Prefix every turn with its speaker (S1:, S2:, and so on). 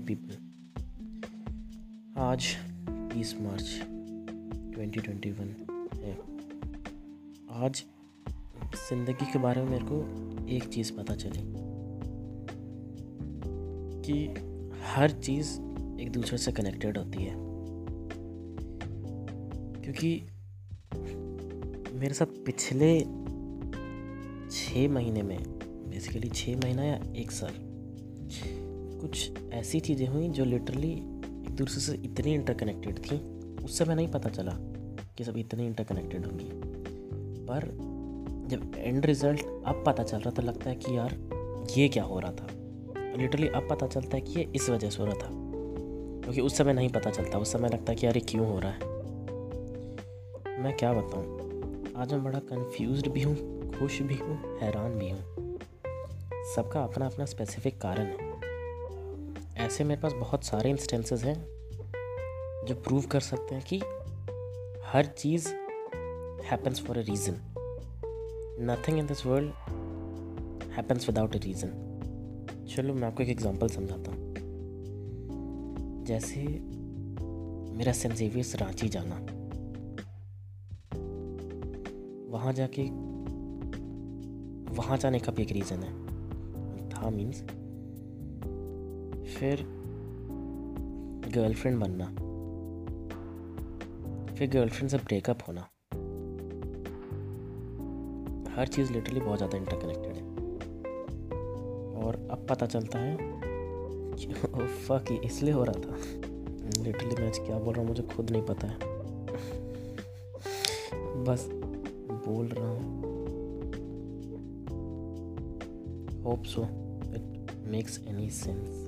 S1: People आज 20 मार्च 2021 है। आज ज़िंदगी के बारे में मेरे को एक चीज़ पता चली कि हर चीज़ एक दूसरे से कनेक्टेड होती है। क्योंकि मेरे साथ पिछले छः महीने में बेसिकली छः महीना या एक साल कुछ ऐसी चीज़ें हुई जो लिटरली एक दूसरे से इतनी इंटरकनेक्टेड थी उस समय नहीं पता चला कि सब इतनी इंटरकनेक्टेड होंगी। पर जब एंड रिज़ल्ट अब पता चल रहा था, लगता है कि यार ये क्या हो रहा था। लिटरली अब पता चलता है कि ये इस वजह से हो रहा था। क्योंकि उस समय नहीं पता चलता, उस समय लगता है कि यार ये क्यों हो रहा है। मैं क्या बताऊँ? आज मैं बड़ा कंफ्यूज भी हूँ, खुश भी हूँ, हैरान भी हूँ। सबका अपना अपना स्पेसिफिक कारण है। ऐसे मेरे पास बहुत सारे इंस्टेंसेस हैं जो प्रूव कर सकते हैं कि हर चीज़ happens for a reason nothing in this world happens without a reason चलो, मैं आपको एक एग्जांपल समझाता हूँ। जैसे मेरा सेंट जेवियर्स रांची जाना। वहाँ जाके, वहाँ जाने का भी एक रीज़न है। था मीन्स फिर गर्लफ्रेंड बनना। फिर गर्लफ्रेंड से ब्रेकअप होना। हर चीज़ लिटरली बहुत ज़्यादा इंटरकनेक्टेड है। और अब पता चलता है कि फक ये इसलिए हो रहा था। लिटरली मैं आज क्या बोल रहा हूँ, मुझे खुद नहीं पता है। बस बोल रहा हूँ। Hope so it makes any sense